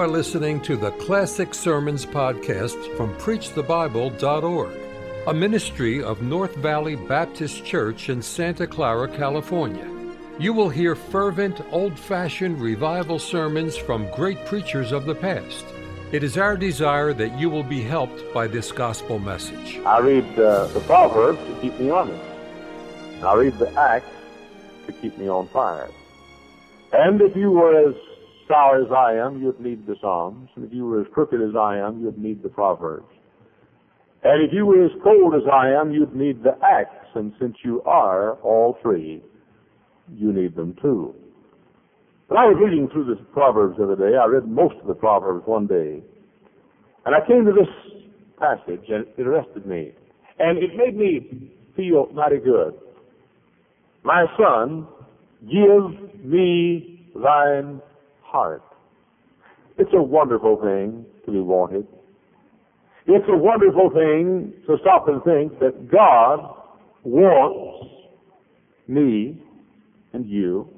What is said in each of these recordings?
are listening to the Classic Sermons podcast from PreachTheBible.org, a ministry of North Valley Baptist Church in Santa Clara, California. You will hear fervent, old fashioned revival sermons from great preachers of the past. It is our desire that you will be helped by this gospel message. I read uh, the Proverbs to keep me honest. I read the Acts to keep me on fire. And if you were as sour as I am, you'd need the Psalms. And if you were as crooked as I am, you'd need the Proverbs. And if you were as cold as I am, you'd need the Acts. And since you are all three, you need them too. When I was reading through the Proverbs the other day, I read most of the Proverbs one day. And I came to this passage, and it arrested me. And it made me feel mighty good. My son, give me thine heart. It's a wonderful thing to be wanted. It's a wonderful thing to stop and think that God wants me and you.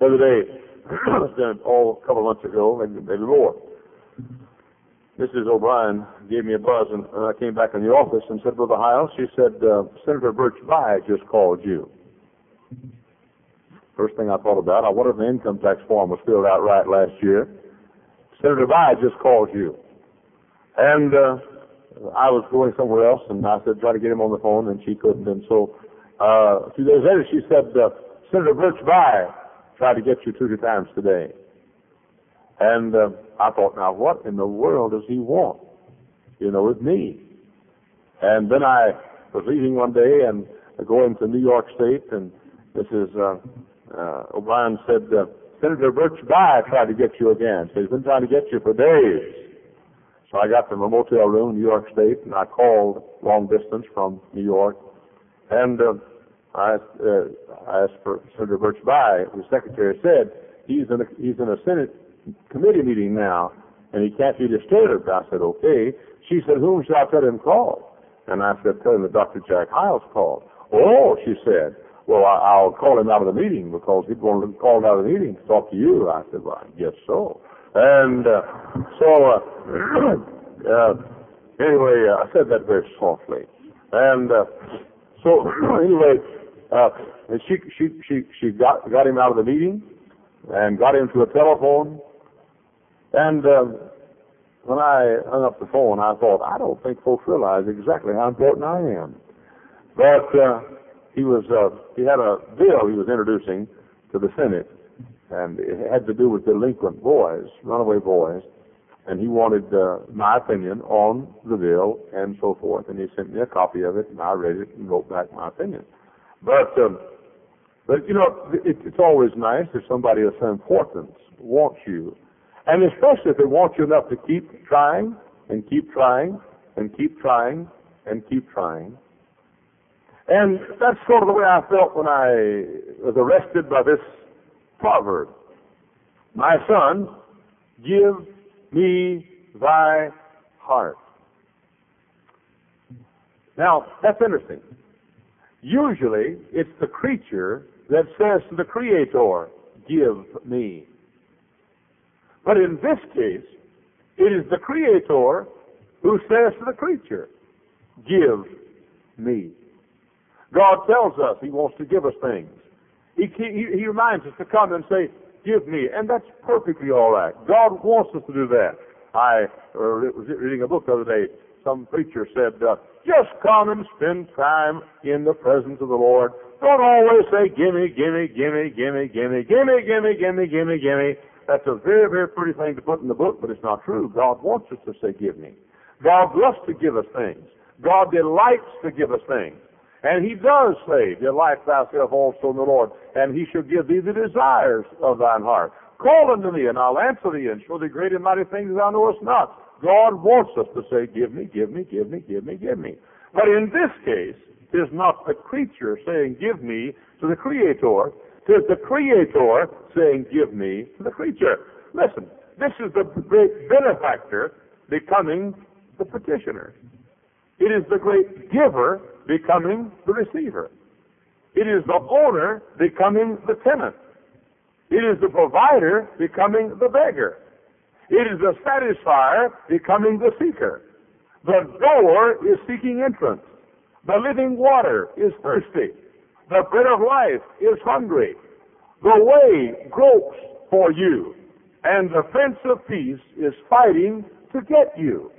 The other day, oh, a couple of months ago, maybe, maybe more, Mrs. O'Brien gave me a buzz, and I came back in the office and said, Brother Hyles, she said, uh, Senator Birch Bayh just called you. First thing I thought about, I wonder if the income tax form was filled out right last year. Senator Bayh just called you. And uh, I was going somewhere else, and I said, try to get him on the phone, and she couldn't. And so uh, a few days later, she said, uh, Senator Birch Bayh tried to get you two times today. And uh, I thought, now what in the world does he want? You know, with me. And then I was leaving one day and going to New York State, and Mrs. Uh, uh, O'Brien said, uh, Senator Birch Bayh tried to get you again. So he's been trying to get you for days. So I got from a motel room in New York State, and I called long distance from New York, and uh, I, uh, I asked for Senator Birch Bayh. The secretary said he's in a, he's in a Senate committee meeting now, and he can't be disturbed. I said, okay. She said, whom shall I tell him call? And I said, tell him that Dr. Jack Hyles called. Oh, she said, well, I, I'll call him out of the meeting because he's going to call out of the meeting to talk to you. I said, well, I guess so. And uh, so, uh, uh, anyway, uh, I said that very softly. And uh, so, anyway, uh, she she she she got got him out of the meeting and got him to a telephone. And when I hung up the phone, I thought, I don't think folks realize exactly how important I am. But he was uh, he had a bill he was introducing to the Senate, and it had to do with delinquent boys, runaway boys, and he wanted uh, my opinion on the bill and so forth. And he sent me a copy of it, and I read it and wrote back my opinion. But um, but you know, it, it's always nice if somebody of some importance wants you, and especially if they want you enough to keep trying and keep trying and keep trying and keep trying and that's sort of the way I felt when I was arrested by this proverb. My son, give me thy heart. Now, that's interesting. Usually, it's the creature that says to the Creator, give me. But in this case, it is the Creator who says to the creature, give me. God tells us He wants to give us things. He, he, he reminds us to come and say, give me. And that's perfectly all right. God wants us to do that. I uh, was reading a book the other day. Some preacher said, uh, just come and spend time in the presence of the Lord. Don't always say, gimme, gimme, gimme, gimme, gimme, gimme, gimme, gimme, gimme, gimme. That's a very, very pretty thing to put in the book, but it's not true. God wants us to say, give me. God loves to give us things. God delights to give us things. And he does say, Delight thyself also in the Lord, and he shall give thee the desires of thine heart. Call unto me, and I'll answer thee, and show thee great and mighty things thou knowest not. God wants us to say, Give me, give me, give me, give me, give me. But in this case, is not the creature saying, Give me to the Creator. Is the Creator saying, Give me to the creature. Listen, this is the great benefactor becoming the petitioner. It is the great giver becoming the receiver. It is the owner becoming the tenant. It is the provider becoming the beggar. It is the satisfier becoming the seeker. The door is seeking entrance. The living water is thirsty. The bread of life is hungry. The way gropes for you. And the Prince of Peace is fighting to get you.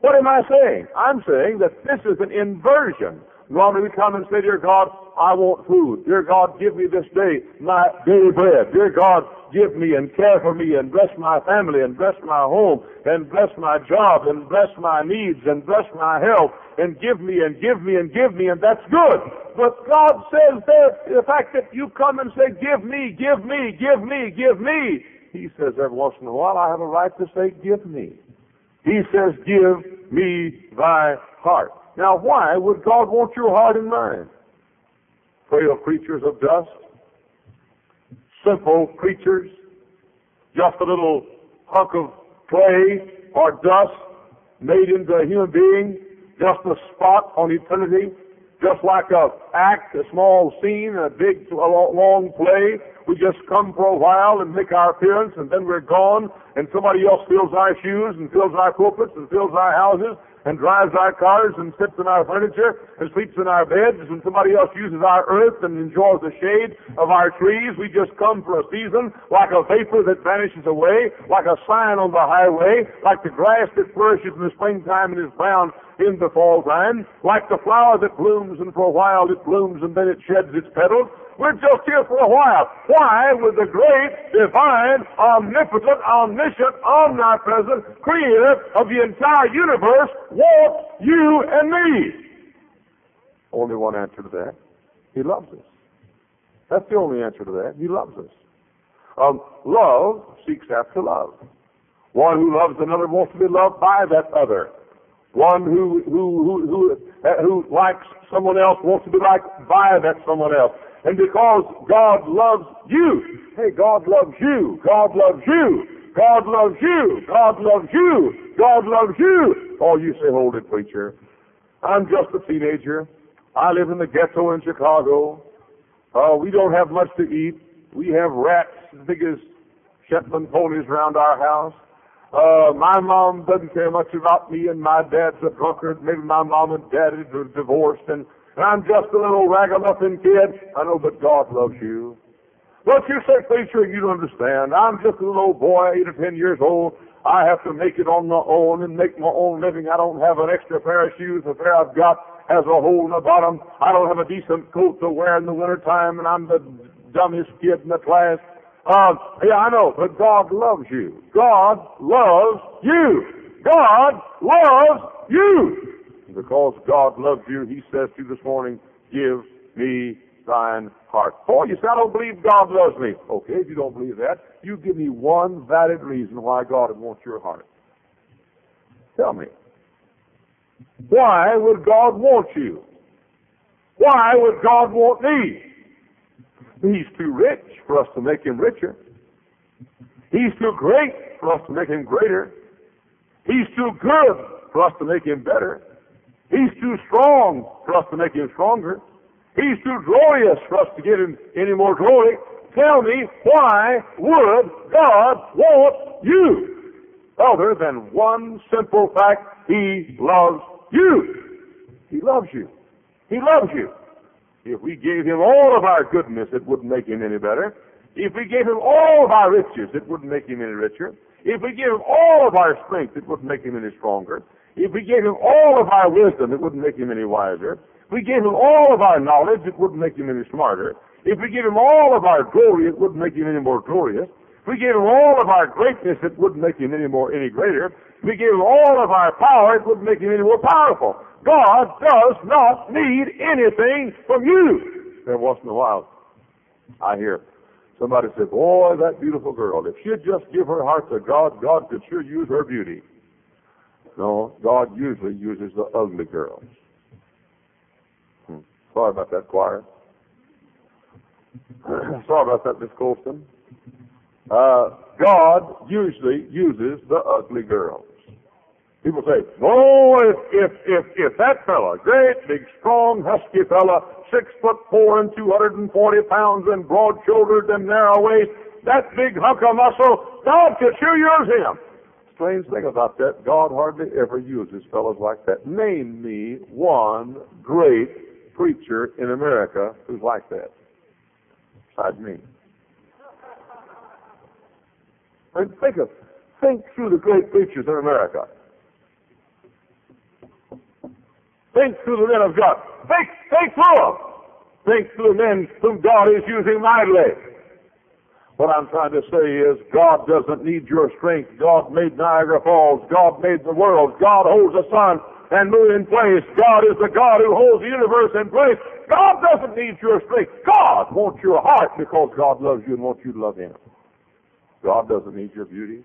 What am I saying? I'm saying that this is an inversion. Normally we come and say, Dear God, I want food. Dear God, give me this day my daily bread. Dear God, give me and care for me and bless my family and bless my home and bless my job and bless my needs and bless my health and give me and give me and give me and that's good. But God says there, the fact that you come and say, give me, give me, give me, give me, He says every once in a while I have a right to say, give me. He says, give me thy heart. Now why would God want your heart and mind? Frail creatures of dust, simple creatures, just a little hunk of clay or dust made into a human being, just a spot on eternity, just like a act, a small scene, a big, a long play. We just come for a while and make our appearance, and then we're gone, and somebody else fills our shoes and fills our pulpits and fills our houses and drives our cars and sits in our furniture and sleeps in our beds and somebody else uses our earth and enjoys the shade of our trees. We just come for a season like a vapor that vanishes away, like a sign on the highway, like the grass that flourishes in the springtime and is brown in the fall time, like the flower that blooms and for a while it blooms and then it sheds its petals. We're just here for a while. Why would the great, divine, omnipotent, omniscient, omnipresent, creator of the entire universe want you and me? Only one answer to that. He loves us. That's the only answer to that. He loves us. Um, love seeks after love. One who loves another wants to be loved by that other. One who who who who, who likes someone else wants to be liked by that someone else. And because God loves you, hey, God loves you, God loves you, God loves you, God loves you, God loves you. Oh, you say, hold it, preacher. I'm just a teenager. I live in the ghetto in Chicago. Uh, we don't have much to eat. We have rats as big as Shetland ponies around our house. Uh, my mom doesn't care much about me, and my dad's a drunkard. Maybe my mom and dad are divorced, and and I'm just a little ragamuffin kid. I know, but God loves you. But you say, preacher, you don't understand. I'm just a little boy, eight or ten years old. I have to make it on my own and make my own living. I don't have an extra pair of shoes. The pair I've got has a hole in the bottom. I don't have a decent coat to wear in the wintertime, and I'm the dumbest kid in the class. Um, yeah, I know, but God loves you. God loves you. God loves you. Because God loves you, He says to you this morning, give me thine heart. Oh, you say, I don't believe God loves me. Okay, if you don't believe that, you give me one valid reason why God would want your heart. Tell me. Why would God want you? Why would God want me? He's too rich for us to make him richer. He's too great for us to make him greater. He's too good for us to make him better. He's too strong for us to make him stronger. He's too glorious for us to give him any more glory. Tell me, why would God want you? Other than one simple fact, He loves you. He loves you. He loves you. If we gave Him all of our goodness, it wouldn't make Him any better. If we gave Him all of our riches, it wouldn't make Him any richer. If we gave Him all of our strength, it wouldn't make Him any stronger. If we gave him all of our wisdom, it wouldn't make him any wiser. If we gave him all of our knowledge, it wouldn't make him any smarter. If we gave him all of our glory, it wouldn't make him any more glorious. If we gave him all of our greatness, it wouldn't make him any more any greater. If we gave him all of our power, it wouldn't make him any more powerful. God does not need anything from you. Every once in a while, I hear somebody say, "Boy, that beautiful girl. If she'd just give her heart to God, God could sure use her beauty." No, God usually uses the ugly girls. Hmm. Sorry about that, choir. Sorry about that, Miss Colston. Uh, God usually uses the ugly girls. People say, "Oh, if if if if that fella, great big strong husky fella, six foot four and two hundred and forty pounds and broad shouldered and narrow waist, that big hunk of muscle, God could sure use him." Strange thing about that, God hardly ever uses fellows like that. Name me one great preacher in America who's like that. Besides me. And think of, think through the great preachers in America. Think through the men of God. Think, think through them. Think through the men whom God is using mightily. What I'm trying to say is God doesn't need your strength. God made Niagara Falls. God made the world. God holds the sun and moon in place. God is the God who holds the universe in place. God doesn't need your strength. God wants your heart because God loves you and wants you to love Him. God doesn't need your beauty.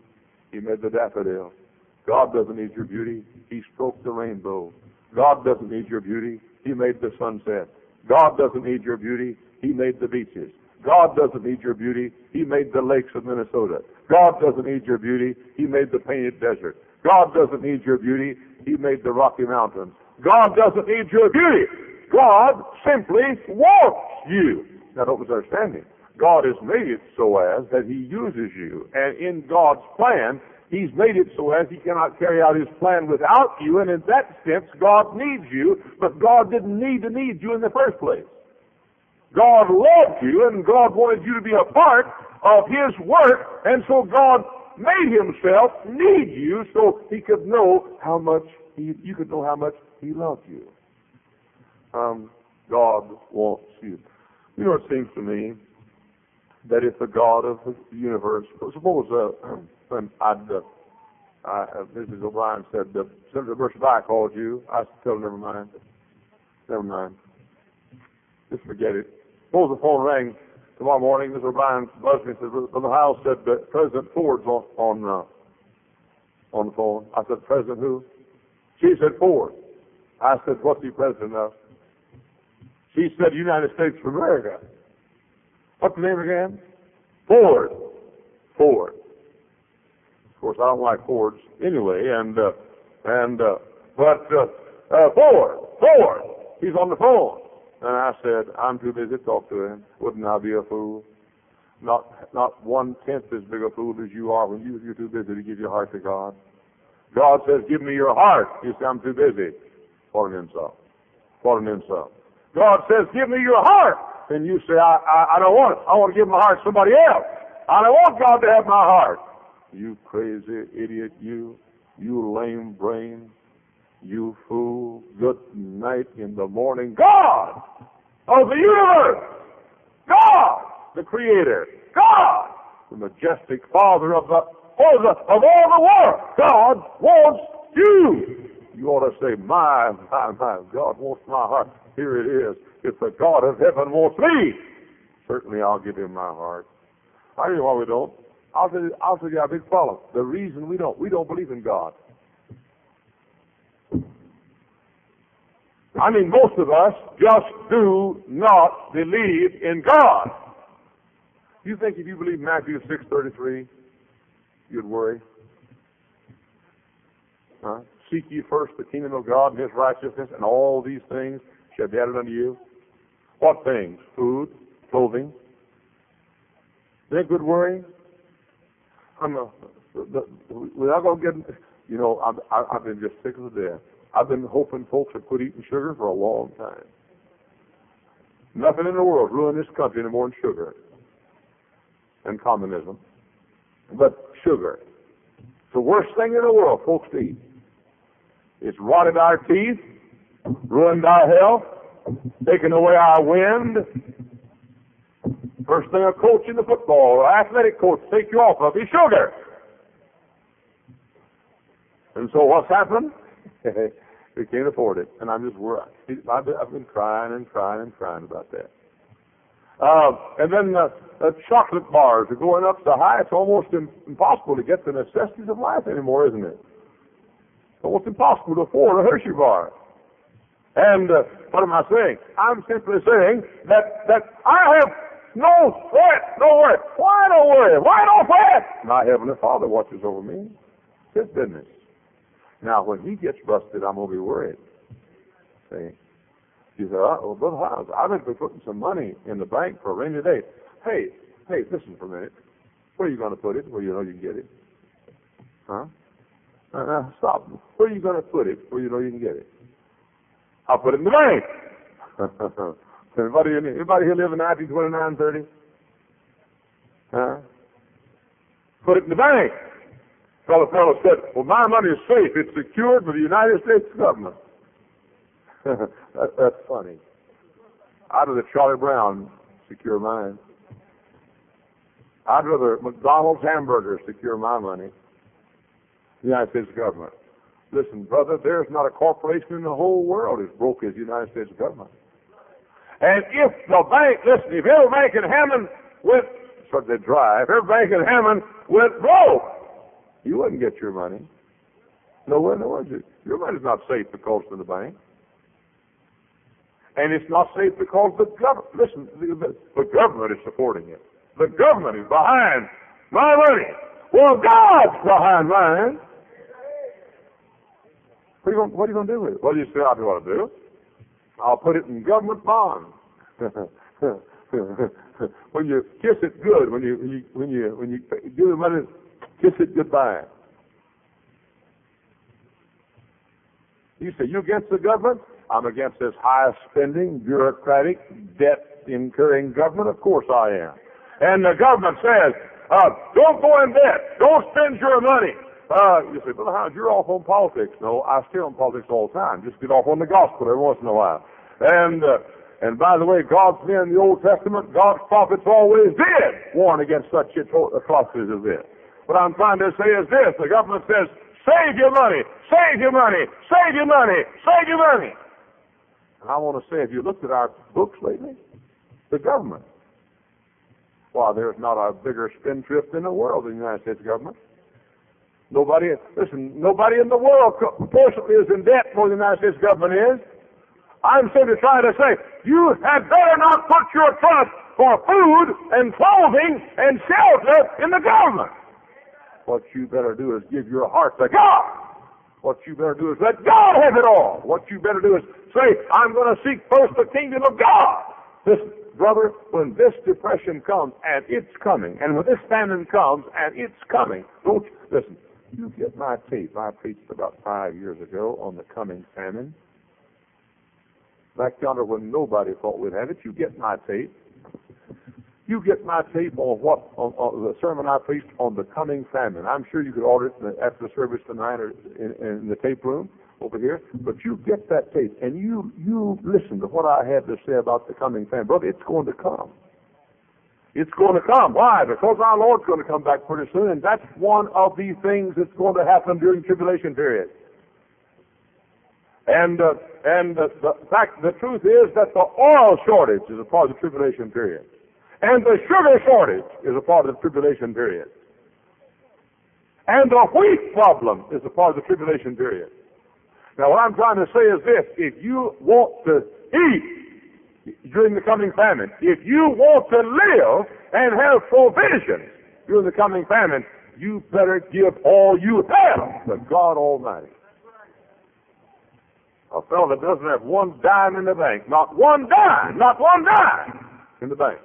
He made the daffodil. God doesn't need your beauty. He stroked the rainbow. God doesn't need your beauty. He made the sunset. God doesn't need your beauty. He made the beaches. God doesn't need your beauty. He made the lakes of Minnesota. God doesn't need your beauty. He made the painted desert. God doesn't need your beauty. He made the Rocky Mountains. God doesn't need your beauty. God simply wants you. Now don't misunderstand me. God has made it so as that He uses you. And in God's plan, He's made it so as He cannot carry out His plan without you. And in that sense, God needs you. But God didn't need to need you in the first place. God loved you and God wanted you to be a part of His work. And so God made Himself need you so He could know how much He, you could know how much He loved you. Um, God wants you. You know, it seems to me that if the God of the universe, suppose uh, I'd, uh, I, uh, Mrs. O'Brien said, uh, Senator Burschenbach called you, I said, never mind. Never mind. Just forget it. Suppose the phone rang tomorrow morning, Mr. O'Brien buzzed me and said, the house said that President Ford's on, on, uh, on the phone. I said, President who? She said, Ford. I said, what's he president of? She said, United States of America. What's the name again? Ford. Ford. Of course, I don't like Fords anyway, and, uh, and, uh, but, uh, uh, Ford, Ford, he's on the phone. And I said, I'm too busy to talk to him. Wouldn't I be a fool? Not, not one tenth as big a fool as you are when you, you're too busy to give your heart to God. God says, give me your heart. You say, I'm too busy. For himself. For insult. God says, give me your heart. And you say, I, I, I don't want it. I want to give my heart to somebody else. I don't want God to have my heart. You crazy idiot, you. You lame brain. You fool. Good night in the morning. God of the universe. God, the creator. God, the majestic father of the, of, the, of all the world. God wants you. You ought to say, my, my, my, God wants my heart. Here it is. If the God of heaven wants me, certainly I'll give him my heart. I tell you why we don't. I'll tell you, I'll tell you a big problem. The reason we don't, we don't believe in God. I mean, most of us just do not believe in God. You think if you believe Matthew 6.33, you'd worry? Huh? Seek ye first the kingdom of God and his righteousness, and all these things shall be added unto you. What things? Food, clothing. They good worry? I'm a, the, we're not going to get, you know, I've, I've been just sick of the death. I've been hoping folks would quit eating sugar for a long time. Nothing in the world ruined this country any more than sugar and communism. But sugar. It's the worst thing in the world, folks, to eat. It's rotted our teeth, ruined our health, taken away our wind. First thing a coach in the football or athletic coach take you off of is sugar. And so what's happened? we can't afford it. And I'm just worried. I've been, crying and crying and crying about that. Uh, and then the, the chocolate bars are going up so high it's almost impossible to get the necessities of life anymore, isn't it? It's almost impossible to afford a Hershey bar. And uh, what am I saying? I'm simply saying that that I have no sweat, no worry. Why no worry? Why sweat? My heavenly Father watches over me. His business. Now, when he gets busted, I'm going to be worried. See? He said, oh, Brother Howes, I've been putting some money in the bank for a rainy day. Hey, hey, listen for a minute. Where are you going to put it? Where you know you can get it? Huh? Uh, now stop. Where are you going to put it where you know you can get it? I'll put it in the bank. anybody, anybody here live in 1929, 30? Huh? Put it in the bank. Fellow fellow said, well, my money is safe. It's secured with the United States government. that, that's funny. I'd rather Charlie Brown secure mine. I'd rather McDonald's hamburger secure my money. The United States government. Listen, brother, there's not a corporation in the whole world as broke as the United States government. And if the bank, listen, if every bank in Hammond went, so they if every bank in Hammond went broke, you wouldn't get your money. No way, no way. Your money's not safe because of the bank. And it's not safe because the government, listen, the, the government is supporting it. The government is behind my money. Well, God's behind mine. What are you going, what are you going to do with it? Well, you say, I know what to do. I'll put it in government bonds. when you kiss it good, when you, when you when you when you give the money, kiss it goodbye. You say you against the government? I'm against this high spending, bureaucratic, debt incurring government. Of course I am. And the government says, uh, don't go in debt. Don't spend your money. Uh, you say, Brother Hines, you're off on politics. No, I stay on politics all the time. Just get off on the gospel every once in a while. And, uh, and by the way, God's men in the Old Testament, God's prophets always did warn against such atrocities as this. What I'm trying to say is this. The government says, save your money, save your money, save your money, save your money. And I want to say, have you looked at our books lately? The government. Why, there's not a bigger spendthrift in the world than the United States government. Nobody, listen, nobody in the world proportionately is in debt more than the United States government is. I'm simply trying to say, you had better not put your trust for food and clothing and shelter in the government. What you better do is give your heart to God. What you better do is let God have it all. What you better do is say, I'm going to seek first the kingdom of God. Listen, brother, when this depression comes, and it's coming, and when this famine comes, and it's coming, don't you, listen, you get my tape. I preached about five years ago on the coming famine. Back yonder when nobody thought we'd have it, you get my tape. You get my tape on what on, on the sermon I preached on the coming famine. I'm sure you could order it after the service tonight or in, in the tape room over here. But you get that tape and you you listen to what I had to say about the coming famine, brother. It's going to come. It's going to come. Why? Because our Lord's going to come back pretty soon, and that's one of the things that's going to happen during tribulation period. And uh, and uh, the fact, the truth is that the oil shortage is a part of the tribulation period, and the sugar shortage is a part of the tribulation period, and the wheat problem is a part of the tribulation period. Now, what I'm trying to say is this: if you want to eat during the coming famine, if you want to live and have provision during the coming famine, you better give all you have to God Almighty. A fellow that doesn't have one dime in the bank, not one dime, not one dime in the bank,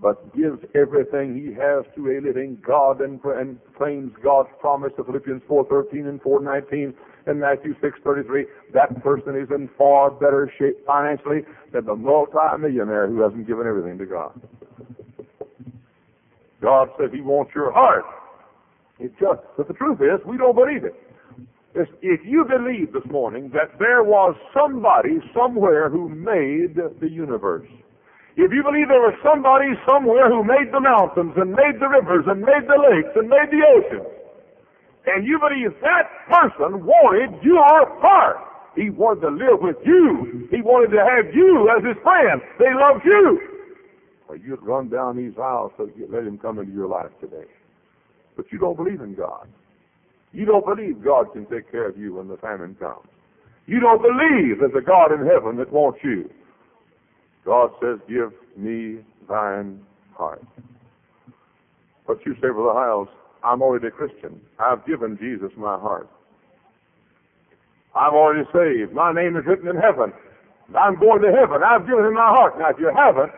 but gives everything he has to a living God and, and claims God's promise of Philippians 4.13 and 4.19 and Matthew 6.33, that person is in far better shape financially than the multi-millionaire who hasn't given everything to God. God says he wants your heart. It just, but the truth is, we don't believe it. If you believe this morning that there was somebody somewhere who made the universe, if you believe there was somebody somewhere who made the mountains and made the rivers and made the lakes and made the oceans, and you believe that person wanted your heart, he wanted to live with you, he wanted to have you as his friend, they loved you, well, you'd run down these aisles so you let him come into your life today. But you don't believe in God. You don't believe God can take care of you when the famine comes. You don't believe there's a God in heaven that wants you. God says, give me thine heart. But you say, Brother Hyles, I'm already a Christian. I've given Jesus my heart. I'm already saved. My name is written in heaven. I'm going to heaven. I've given him my heart. Now, if you haven't,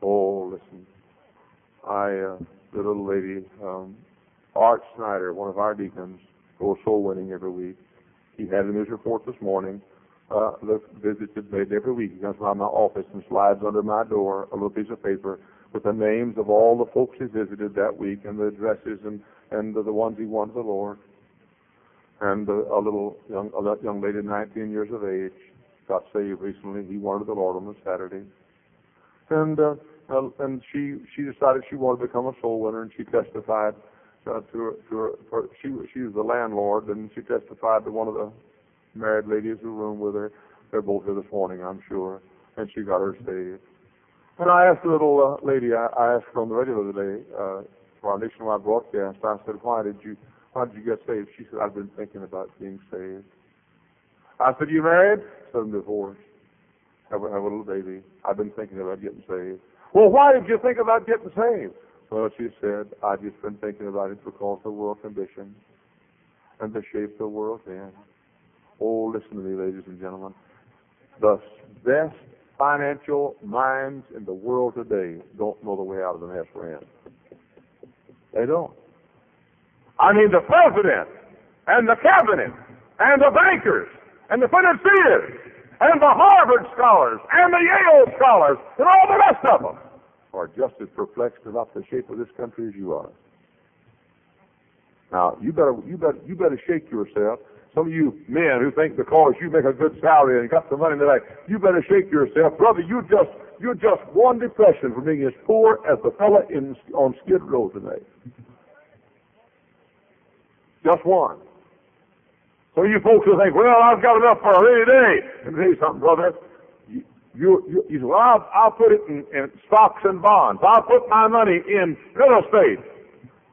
oh, listen, I, uh, the little lady, um, Art Snyder, one of our deacons, goes soul winning every week. He had in his report this morning uh, that made every week. Comes by my office and slides under my door a little piece of paper with the names of all the folks he visited that week and the addresses and and the, the ones he won to the Lord. And uh, a little young a young lady, 19 years of age, got saved recently. He wanted the Lord on a Saturday, and uh, and she she decided she wanted to become a soul winner, and she testified uh, to her, to her, her she she was the landlord, and she testified to one of the married ladies who room with her. They're both here this morning, I'm sure, and she got her saved. And I asked the little uh, lady, I, I asked her on the radio the other day uh, for our nationwide broadcast. I said, "Why did you why did you get saved?" She said, "I've been thinking about being saved." I said, "You married?" Said, "I'm divorced. Have a, have a little baby. I've been thinking about getting saved." Well, why did you think about getting saved? Well, she said, I've just been thinking about it because of world conditions and the shape the world's in. Oh, listen to me, ladies and gentlemen. The best financial minds in the world today don't know the way out of the mess we're in. They don't. I mean, the president and the cabinet and the bankers and the financiers and the Harvard scholars and the Yale scholars and all the rest of them are just as perplexed about the shape of this country as you are. Now, you better, you better, you better shake yourself some of you men who think because you make a good salary and got some money the you better shake yourself. Brother, you just you're just one depression from being as poor as the fella in on Skid Row today. Just one. So you folks who think, well, I've got enough for a rainy day. Me tell you something, brother. You, you, you, you say, well, I'll, I'll put it in, in stocks and bonds. I'll put my money in real estate.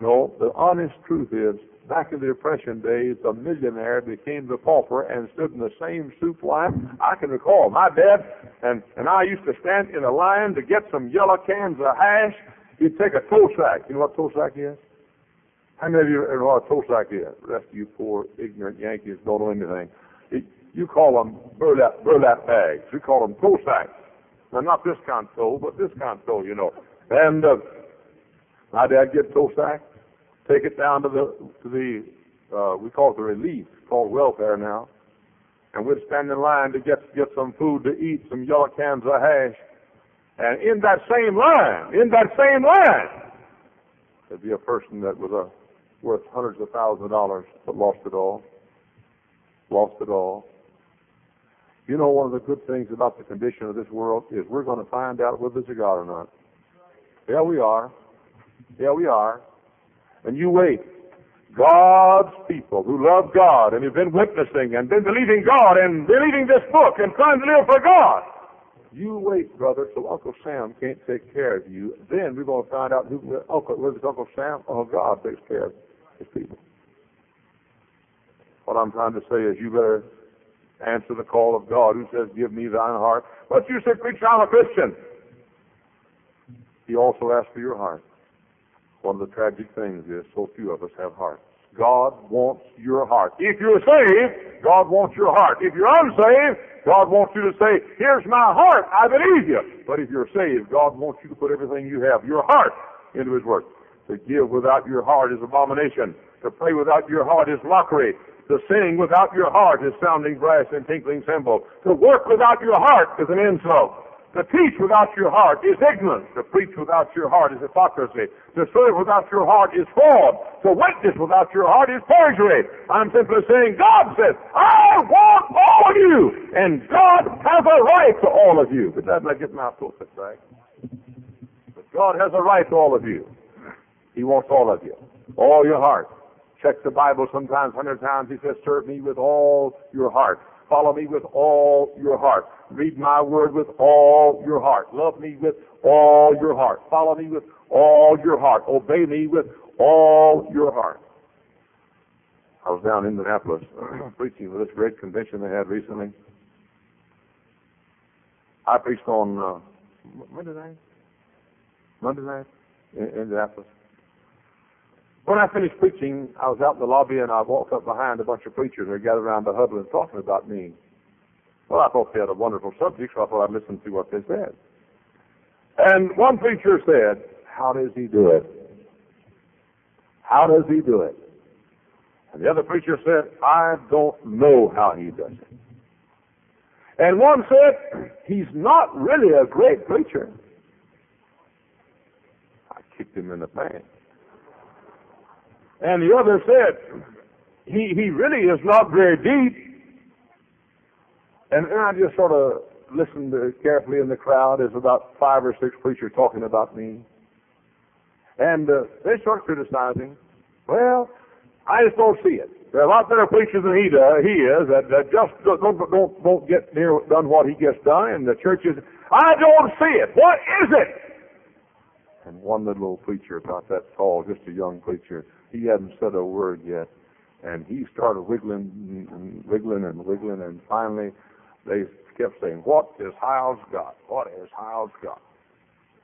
No, the honest truth is, back in the Depression days, the millionaire became the pauper and stood in the same soup line. I can recall my dad and, and I used to stand in a line to get some yellow cans of hash. He'd take a tow sack. You know what a tow sack is? How many of you know what a tow sack is? The rest of you poor, ignorant Yankees don't know anything. It, you call them burlap, burlap bags. We call them tow sacks. Now, not this kind of tow, but this kind of tow, you know. And uh, my dad get a tow sack take it down to the to the uh, we call it the relief, called welfare now, and we'd stand in line to get get some food to eat, some yellow cans of hash, and in that same line, in that same line, there'd be a person that was a worth hundreds of thousands of dollars but lost it all, lost it all. You know, one of the good things about the condition of this world is we're going to find out whether there's a God or not. Yeah, we are. Yeah, we are and you wait. God's people who love God and have been witnessing and been believing God and believing this book and trying to live for God. You wait, brother, till Uncle Sam can't take care of you. Then we're going to find out who Uncle where's Uncle Sam? Oh, God takes care of his people. What I'm trying to say is you better answer the call of God who says, Give me thine heart. But you Preacher, I'm a Christian. He also asks for your heart. One of the tragic things is so few of us have hearts. God wants your heart. If you're saved, God wants your heart. If you're unsaved, God wants you to say, here's my heart, I believe you. But if you're saved, God wants you to put everything you have, your heart, into His work. To give without your heart is abomination. To pray without your heart is mockery. To sing without your heart is sounding brass and tinkling cymbal. To work without your heart is an insult. To teach without your heart is ignorance. To preach without your heart is hypocrisy. To serve without your heart is fraud. To witness without your heart is perjury. I'm simply saying God says, I want all of you. And God has a right to all of you. But that I get my pulpit back. But God has a right to all of you. He wants all of you. All your heart. Check the Bible sometimes, hundred times. He says, serve me with all your heart. Follow me with all your heart. Read my word with all your heart. Love me with all your heart. Follow me with all your heart. Obey me with all your heart. I was down in Indianapolis preaching for this great convention they had recently. I preached on uh, Monday night, Monday night in Indianapolis. When I finished preaching, I was out in the lobby and I walked up behind a bunch of preachers who were gathered around the huddle and talking about me. Well, I thought they had a wonderful subject, so I thought I'd listen to what they said. And one preacher said, How does he do it? How does he do it? And the other preacher said, I don't know how he does it. And one said, he's not really a great preacher. I kicked him in the pants. And the other said, he, he really is not very deep. And then I just sort of listened carefully in the crowd. There's about five or six preachers talking about me. And uh, they start criticizing. Well, I just don't see it. There are a lot better preachers than he does. He is that, that just don't, don't don't get near done what he gets done. And the church is. I don't see it. What is it? And one little preacher about that tall, just a young preacher, he hadn't said a word yet, and he started wiggling and wiggling and wiggling, and finally they kept saying, "What is Hyles got? What is Hyles got?"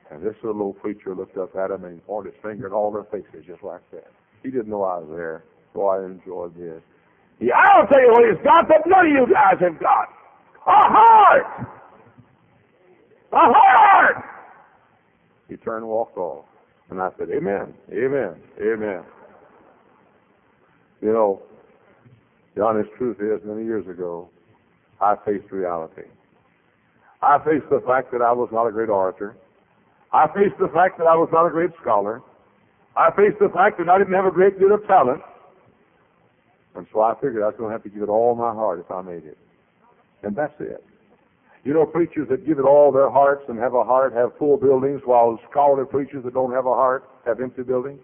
And this little preacher looked up at him and pointed his finger at all their faces just like that. He didn't know I was there, so I enjoyed this. He, I'll tell you what he's got that none of you guys have got. A heart! A heart! He turned and walked off. And I said, Amen, Amen, Amen. You know, the honest truth is, many years ago, I faced reality. I faced the fact that I was not a great orator. I faced the fact that I was not a great scholar. I faced the fact that I didn't have a great deal of talent. And so I figured I was going to have to give it all my heart if I made it. And that's it. You know, preachers that give it all their hearts and have a heart have full buildings, while scholarly preachers that don't have a heart have empty buildings.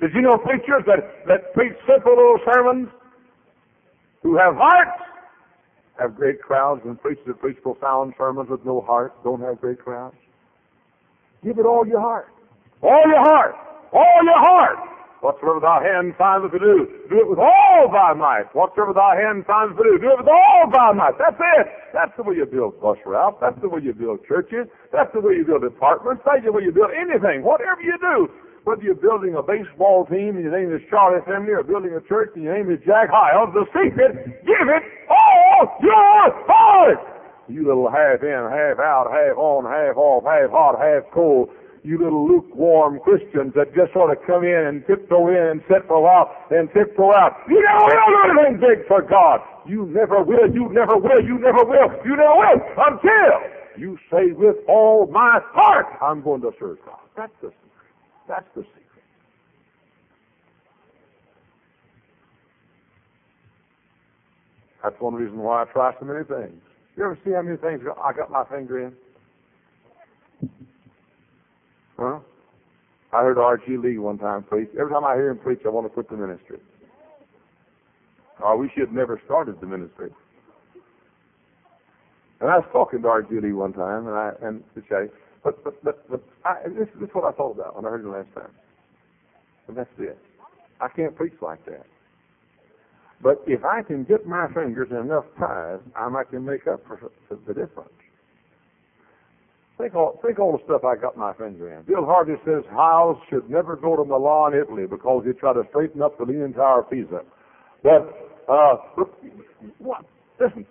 Did you know preachers that, that preach simple little sermons who have hearts have great crowds and preachers that preach profound sermons with no heart don't have great crowds? Give it all your heart. All your heart. All your heart. Whatsoever thy hand findeth to do, do it with all thy might. Whatsoever thy hand findeth to do, do it with all thy might. That's it. That's the way you build bus routes. That's the way you build churches. That's the way you build apartments. That's the way you build anything. Whatever you do, whether you're building a baseball team and your name is Charlie Finley or building a church and your name is Jack Hyles, the secret, give it all your heart. You little half in, half out, half on, half off, half hot, half cold you little lukewarm Christians that just sort of come in and tiptoe in and sit for a while and tiptoe out. You never will do anything big for God. You never will, you never will, you never will, you never will until you say with all my heart, I'm going to serve God. That's the. That's the secret. That's one reason why I try so many things. You ever see how many things I got my finger in? Huh? I heard R.G. Lee one time preach. Every time I hear him preach, I want to quit the ministry. Oh, we should have never started the ministry. And I was talking to R.G. Lee one time, and I and to say, but but but, but I, this, this is what I thought about when I heard him last time. And that's it. I can't preach like that. But if I can get my fingers in enough ties, I might can make up for, for the difference. Think all, think all the stuff I got my finger in. Bill Harvey says Hyles should never go to Milan, Italy, because he tried to straighten up the Leaning Tower Pisa. But, uh, what? Listen,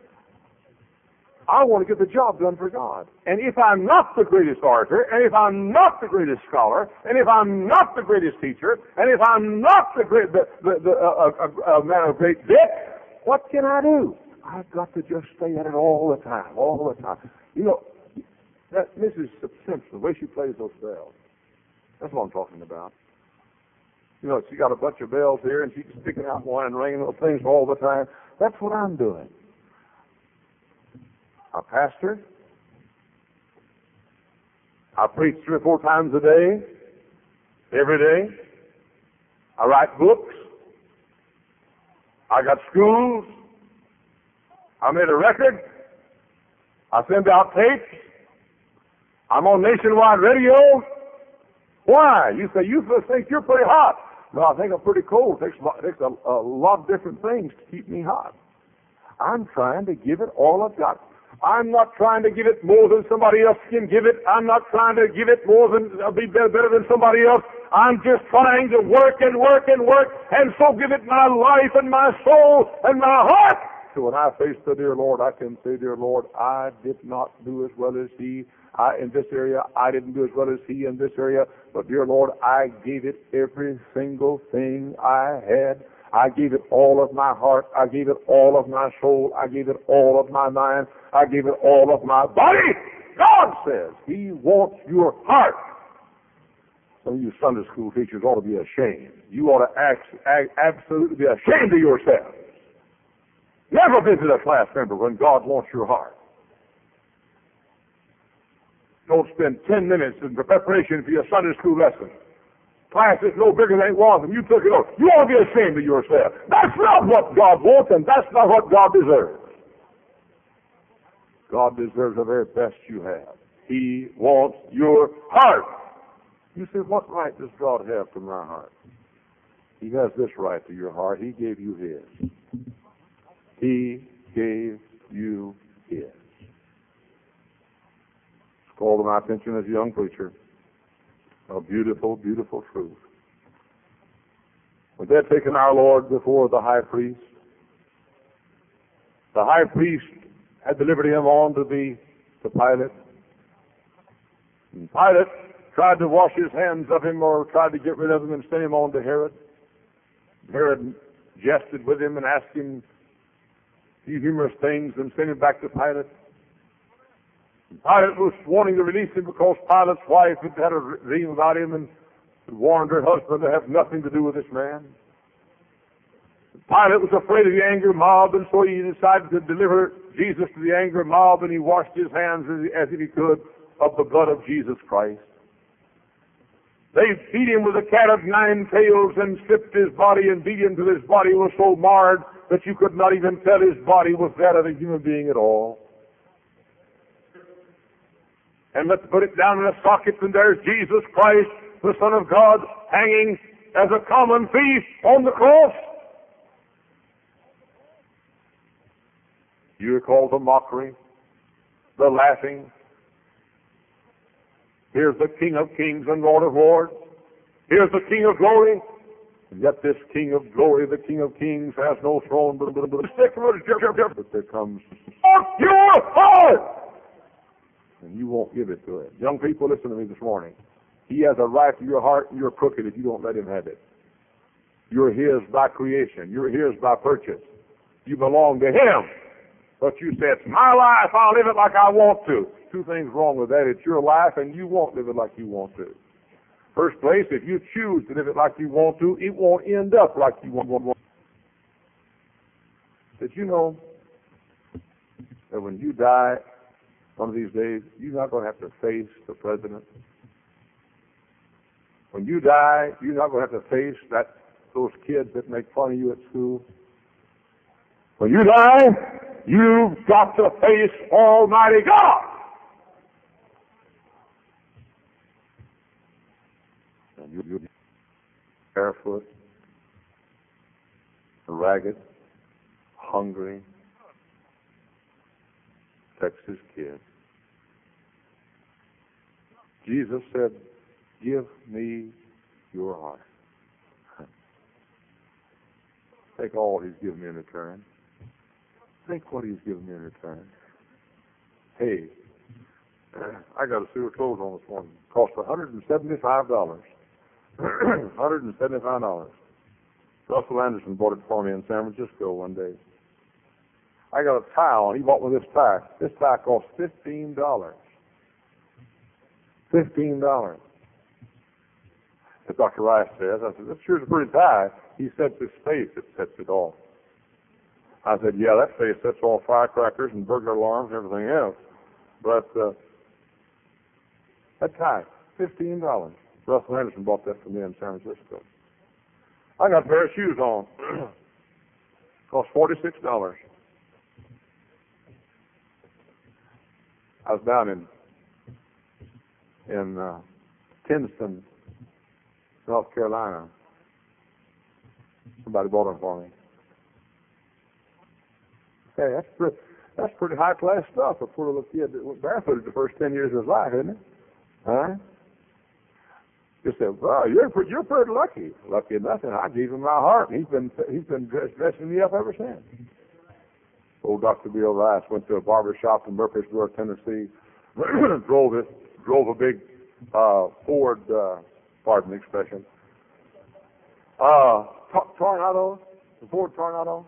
I want to get the job done for God. And if I'm not the greatest orator, and if I'm not the greatest scholar, and if I'm not the greatest teacher, and if I'm not the great, the, the, the uh, uh, uh, man of great wit, what can I do? I've got to just stay at it all the time, all the time. You know, that Mrs. Simpson, the way she plays those bells. That's what I'm talking about. You know, she got a bunch of bells here, and she's sticking out one and ringing those things all the time. That's what I'm doing. I pastor. I preach three or four times a day, every day. I write books. I got schools. I made a record. I send out tapes. I'm on nationwide radio. Why? You say you think you're pretty hot. No, I think I'm pretty cold. It takes, it takes a, a lot of different things to keep me hot. I'm trying to give it all I've got. I'm not trying to give it more than somebody else can give it. I'm not trying to give it more than uh, be better, better than somebody else. I'm just trying to work and work and work and so give it my life and my soul and my heart so when I face the dear Lord, I can say, dear Lord, I did not do as well as he. I, in this area, I didn't do as well as he in this area. But dear Lord, I gave it every single thing I had. I gave it all of my heart. I gave it all of my soul. I gave it all of my mind. I gave it all of my body. God says He wants your heart. Some of you Sunday school teachers ought to be ashamed. You ought to act, act, absolutely be ashamed of yourselves. Never visit a class member when God wants your heart. Don't spend 10 minutes in preparation for your Sunday school lesson. Class is no bigger than it was, and you took it over. You ought to be ashamed of yourself. That's not what God wants, and that's not what God deserves. God deserves the very best you have. He wants your heart. You say, what right does God have to my heart? He has this right to your heart. He gave you His. He gave you His. Called to my attention as a young preacher. A beautiful, beautiful truth. When they had taken our Lord before the high priest, the high priest had delivered him on to the to Pilate. And Pilate tried to wash his hands of him or tried to get rid of him and send him on to Herod. Herod jested with him and asked him a few humorous things and sent him back to Pilate. Pilate was wanting to release him because Pilate's wife had had a dream about him and warned her husband to have nothing to do with this man. Pilate was afraid of the angry mob, and so he decided to deliver Jesus to the angry mob, and he washed his hands as, if he could of the blood of Jesus Christ. They beat him with a cat of nine tails and stripped his body and beat him till his body was so marred that you could not even tell his body was that of a human being at all. And let's put it down in a socket, and there's Jesus Christ, the Son of God, hanging as a common thief on the cross. You recall the mockery, the laughing. Here's the King of Kings and Lord of Lords. Here's the King of Glory. And yet this King of Glory, the King of Kings, has no throne but, there comes your heart and you won't give it to him. Young people, listen to me this morning. He has a right to your heart, and you're crooked if you don't let him have it. You're his by creation. You're his by purchase. You belong to him. But you say, it's my life, I'll live it like I want to. Two things wrong with that. It's your life, and you won't live it like you want to. First place, if you choose to live it like you want to, it won't end up like you want. To. Did you know that when you die, one of these days, you're not going to have to face the president. When you die, you're not going to have to face that those kids that make fun of you at school. When you die, you've got to face Almighty God. And you, you barefoot, ragged, hungry, Texas kid. Jesus said, Give me your heart. Take all he's given me in return. Think what he's given me in return. Hey, I got a suit of clothes on this morning. Cost $175. $175. Russell Anderson bought it for me in San Francisco one day. I got a towel, and he bought me this tie. This tie cost fifteen dollars. Fifteen dollars. As Dr. Rice says, I said, this sure's a pretty tie. He said his face, it sets it off. I said, yeah, that face sets off firecrackers and burglar alarms and everything else. But uh, that tie, fifteen dollars. Russell Anderson bought that for me in San Francisco. I got a pair of shoes on. Cost forty six dollars. I was down in in uh, Kinston, North Carolina. Somebody bought them for me. Hey, that's pretty, that's pretty high class stuff. A poor little kid that went barefooted the first ten years of his life, isn't it? Huh? You said, "Well, you're pretty, you're pretty lucky. Lucky enough, and I gave him my heart, and he's been he's been dressing me up ever since." Old Dr. Bill Rice went to a barber shop in Murfreesboro, Tennessee. drove it, drove a big uh, Ford, uh, pardon the expression, uh, Tor- Tornado, the Ford Tornado,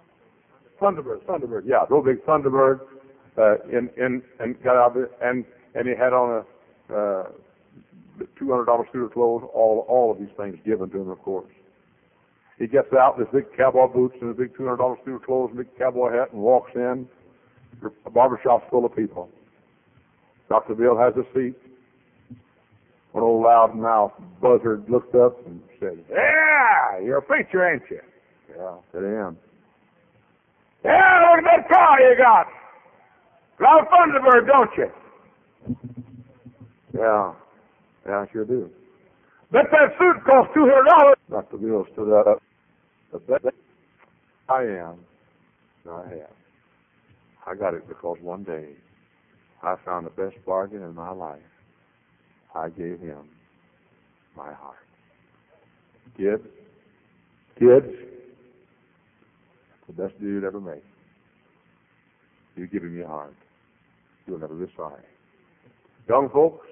Thunderbird, Thunderbird, yeah, a big Thunderbird, uh, in in and got out of it, and and he had on a uh, two hundred dollar suit of clothes, all all of these things given to him, of course. He gets out in his big cowboy boots and his big two hundred dollar suit of clothes, and big cowboy hat, and walks in. A barber shop's full of people. Dr. Bill has a seat. One old loudmouth buzzard looked up and said, Yeah, you're a preacher, ain't you? Yeah, I said I am. Yeah, look at that car you got. A lot Drive Thunderbird, don't you? Yeah, yeah, I sure do. Bet that suit cost two hundred dollars. Dr. Bill stood up. I bet I am. I have. I got it because one day I found the best bargain in my life. I gave him my heart. Kids, kids, the best you'd ever made. You give him your heart. You'll never be sorry. Young folks,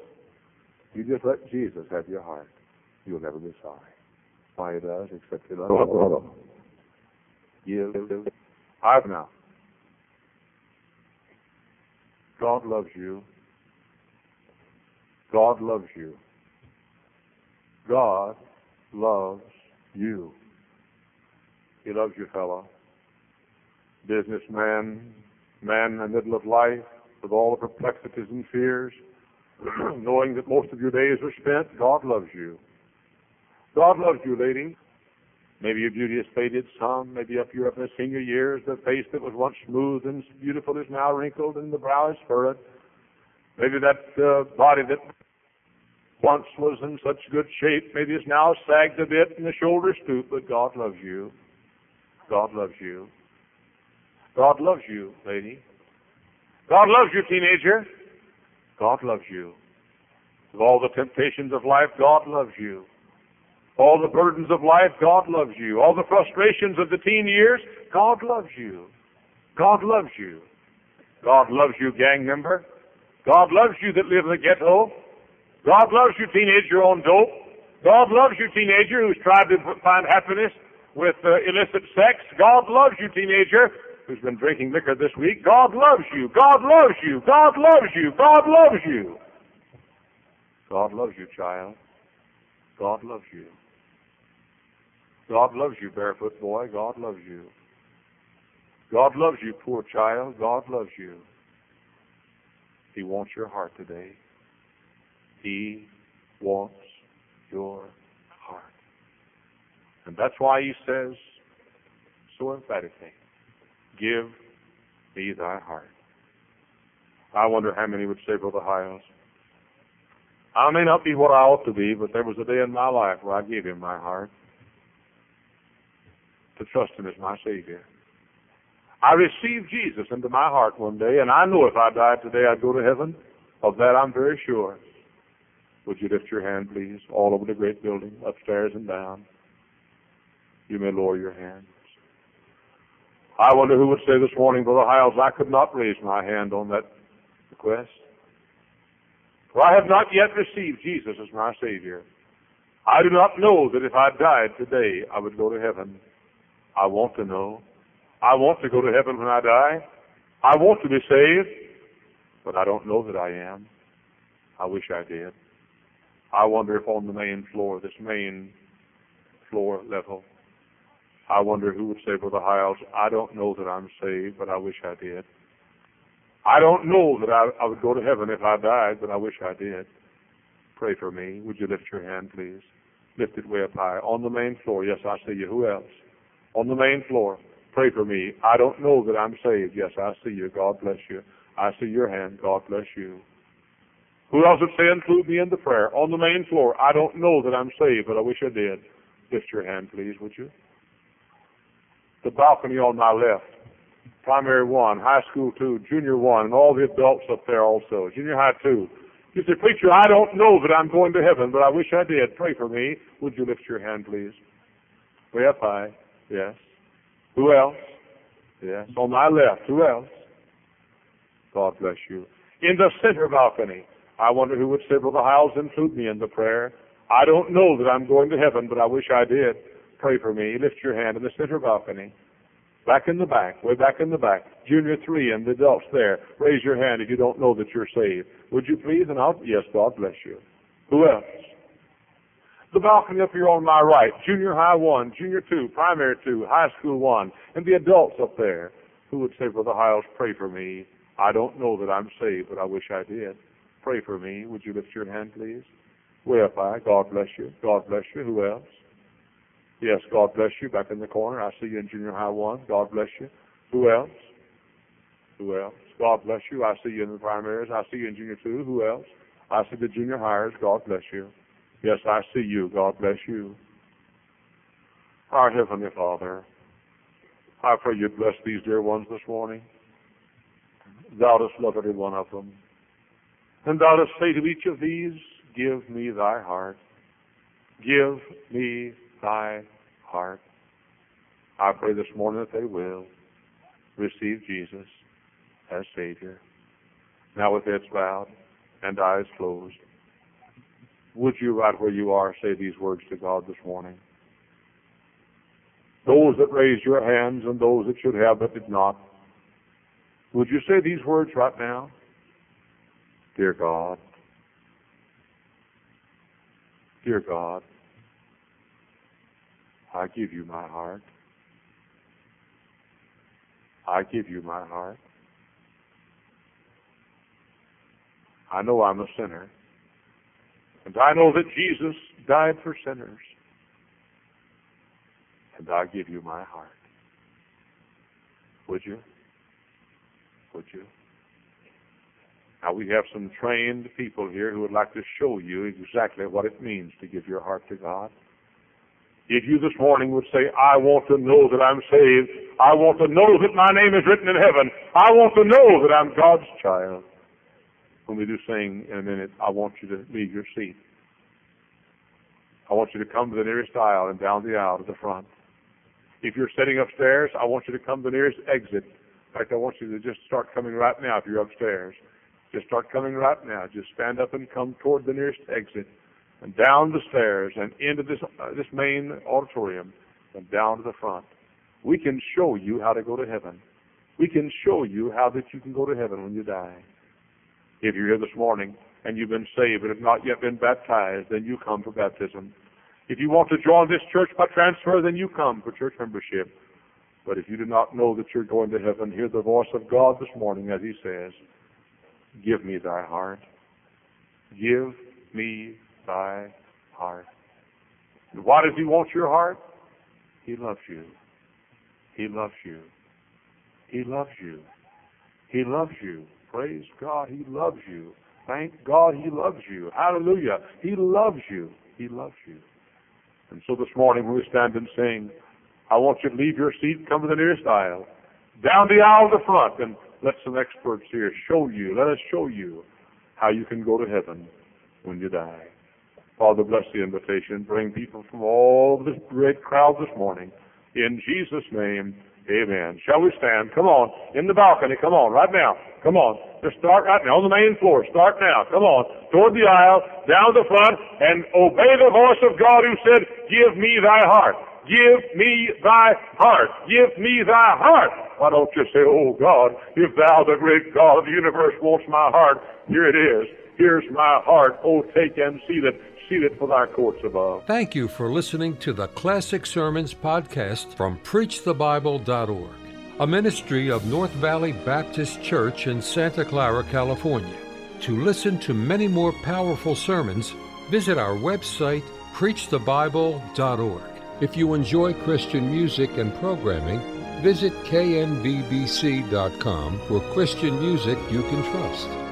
you just let Jesus have your heart. You'll never be sorry. Why he does, except he loves you. I've now. God loves you. God loves you. God loves you. He loves you, fellow. Businessman, man in the middle of life, with all the perplexities and fears, knowing that most of your days are spent, God loves you. God loves you, lady. Maybe your beauty has faded some. Maybe up you're up in the senior years, the face that was once smooth and beautiful is now wrinkled and the brow is furrowed. Maybe that uh, body that once was in such good shape, maybe it's now sagged a bit and the shoulders stoop, but God loves you. God loves you. God loves you, lady. God loves you, teenager. God loves you. With all the temptations of life, God loves you. All the burdens of life, God loves you. All the frustrations of the teen years, God loves you. God loves you. God loves you, gang member. God loves you that live in the ghetto. God loves you, teenager on dope. God loves you, teenager who's tried to find happiness with uh, illicit sex. God loves you, teenager who's been drinking liquor this week. God loves you. God loves you. God loves you. God loves you. God loves you, child. God loves you. God loves you, barefoot boy. God loves you. God loves you, poor child. God loves you. He wants your heart today. He wants your heart. And that's why he says so emphatically, Give me thy heart. I wonder how many would say, Brother Hyles, I may not be what I ought to be, but there was a day in my life where I gave him my heart to trust him as my Savior. I received Jesus into my heart one day, and I know if I died today, I'd go to heaven. Of that, I'm very sure. Would you lift your hand, please, all over the great building, upstairs and down? You may lower your hands. I wonder who would say this morning, Brother Hyles, I could not raise my hand on that request. For I have not yet received Jesus as my Savior. I do not know that if I died today, I would go to heaven. I want to know. I want to go to heaven when I die. I want to be saved, but I don't know that I am. I wish I did. I wonder if on the main floor, this main floor level, I wonder who would say, Brother Hyles, I don't know that I'm saved, but I wish I did. I don't know that I, I would go to heaven if I died, but I wish I did. Pray for me. Would you lift your hand, please? Lift it way up high. On the main floor, yes, I see you. Who else? On the main floor. Pray for me. I don't know that I'm saved. Yes, I see you. God bless you. I see your hand. God bless you. Who else would say include me in the prayer? On the main floor. I don't know that I'm saved, but I wish I did. Lift your hand, please, would you? The balcony on my left. Primary one, high school two, junior one, and all the adults up there also. Junior high two. You say, preacher, I don't know that I'm going to heaven, but I wish I did. Pray for me. Would you lift your hand, please? Way up high. Yes. Who else? Yes. On my left. Who else? God bless you. In the center balcony, I wonder who would sit say, Brother Hyles, include me in the prayer. I don't know that I'm going to heaven, but I wish I did. Pray for me. Lift your hand in the center balcony. Back in the back, way back in the back. Junior three and the adults there. Raise your hand if you don't know that you're saved. Would you please? And I'll, yes, God bless you. Who else? The balcony up here on my right. Junior high one, junior two, primary two, high school one, and the adults up there. Who would say, Brother Hyles, pray for me? I don't know that I'm saved, but I wish I did. Pray for me. Would you lift your hand, please? Way up high. God bless you. God bless you. Who else? Yes, God bless you. Back in the corner. I see you in junior high one. God bless you. Who else? Who else? God bless you. I see you in the primaries. I see you in junior two. Who else? I see the junior hires. God bless you. Yes, I see you. God bless you. Our Heavenly Father, I pray you bless these dear ones this morning. Thou dost love every one of them. And thou dost say to each of these, Give me thy heart. Give me thy heart. I pray this morning that they will receive Jesus as Savior. Now with heads bowed and eyes closed, would you, right where you are, say these words to God this morning? Those that raised your hands and those that should have but did not, would you say these words right now? Dear God, Dear God, I give you my heart. I give you my heart. I know I'm a sinner. And I know that Jesus died for sinners. And I give you my heart. Would you? Would you? Now we have some trained people here who would like to show you exactly what it means to give your heart to God. If you this morning would say, I want to know that I'm saved, I want to know that my name is written in heaven, I want to know that I'm God's child. When we do sing in a minute, I want you to leave your seat. I want you to come to the nearest aisle and down the aisle to the front. If you're sitting upstairs, I want you to come to the nearest exit. In fact, I want you to just start coming right now if you're upstairs. Just start coming right now. Just stand up and come toward the nearest exit and down the stairs and into this uh, this main auditorium and down to the front. We can show you how to go to heaven. We can show you how that you can go to heaven when you die. If you're here this morning and you've been saved but have not yet been baptized, then you come for baptism. If you want to join this church by transfer, then you come for church membership. But if you do not know that you're going to heaven, hear the voice of God this morning as He says, Give me thy heart. Give me thy heart. And why does he want your heart? He loves you. He loves you. He loves you. He loves you. Praise God, he loves you. Thank God he loves you. Hallelujah. He loves you. He loves you. And so this morning when we stand and sing, I want you to leave your seat, come to the nearest aisle, down the aisle to the front, and let some experts here show you, let us show you how you can go to heaven when you die. Father, bless the invitation. Bring people from all this great crowd this morning. In Jesus' name, amen. Shall we stand? Come on. In the balcony. Come on. Right now. Come on. Just start right now. On the main floor. Start now. Come on. Toward the aisle. Down the front. And obey the voice of God who said, Give me thy heart. Give me thy heart. Give me thy heart. Why don't you say, Oh God, if thou, the great God of the universe, wants my heart, here it is. Here's my heart. Oh, take and see that. It for thy courts above. Thank you for listening to the Classic Sermons podcast from PreachTheBible.org, a ministry of North Valley Baptist Church in Santa Clara, California. To listen to many more powerful sermons, visit our website, PreachTheBible.org. If you enjoy Christian music and programming, visit knbbc.com for Christian music you can trust.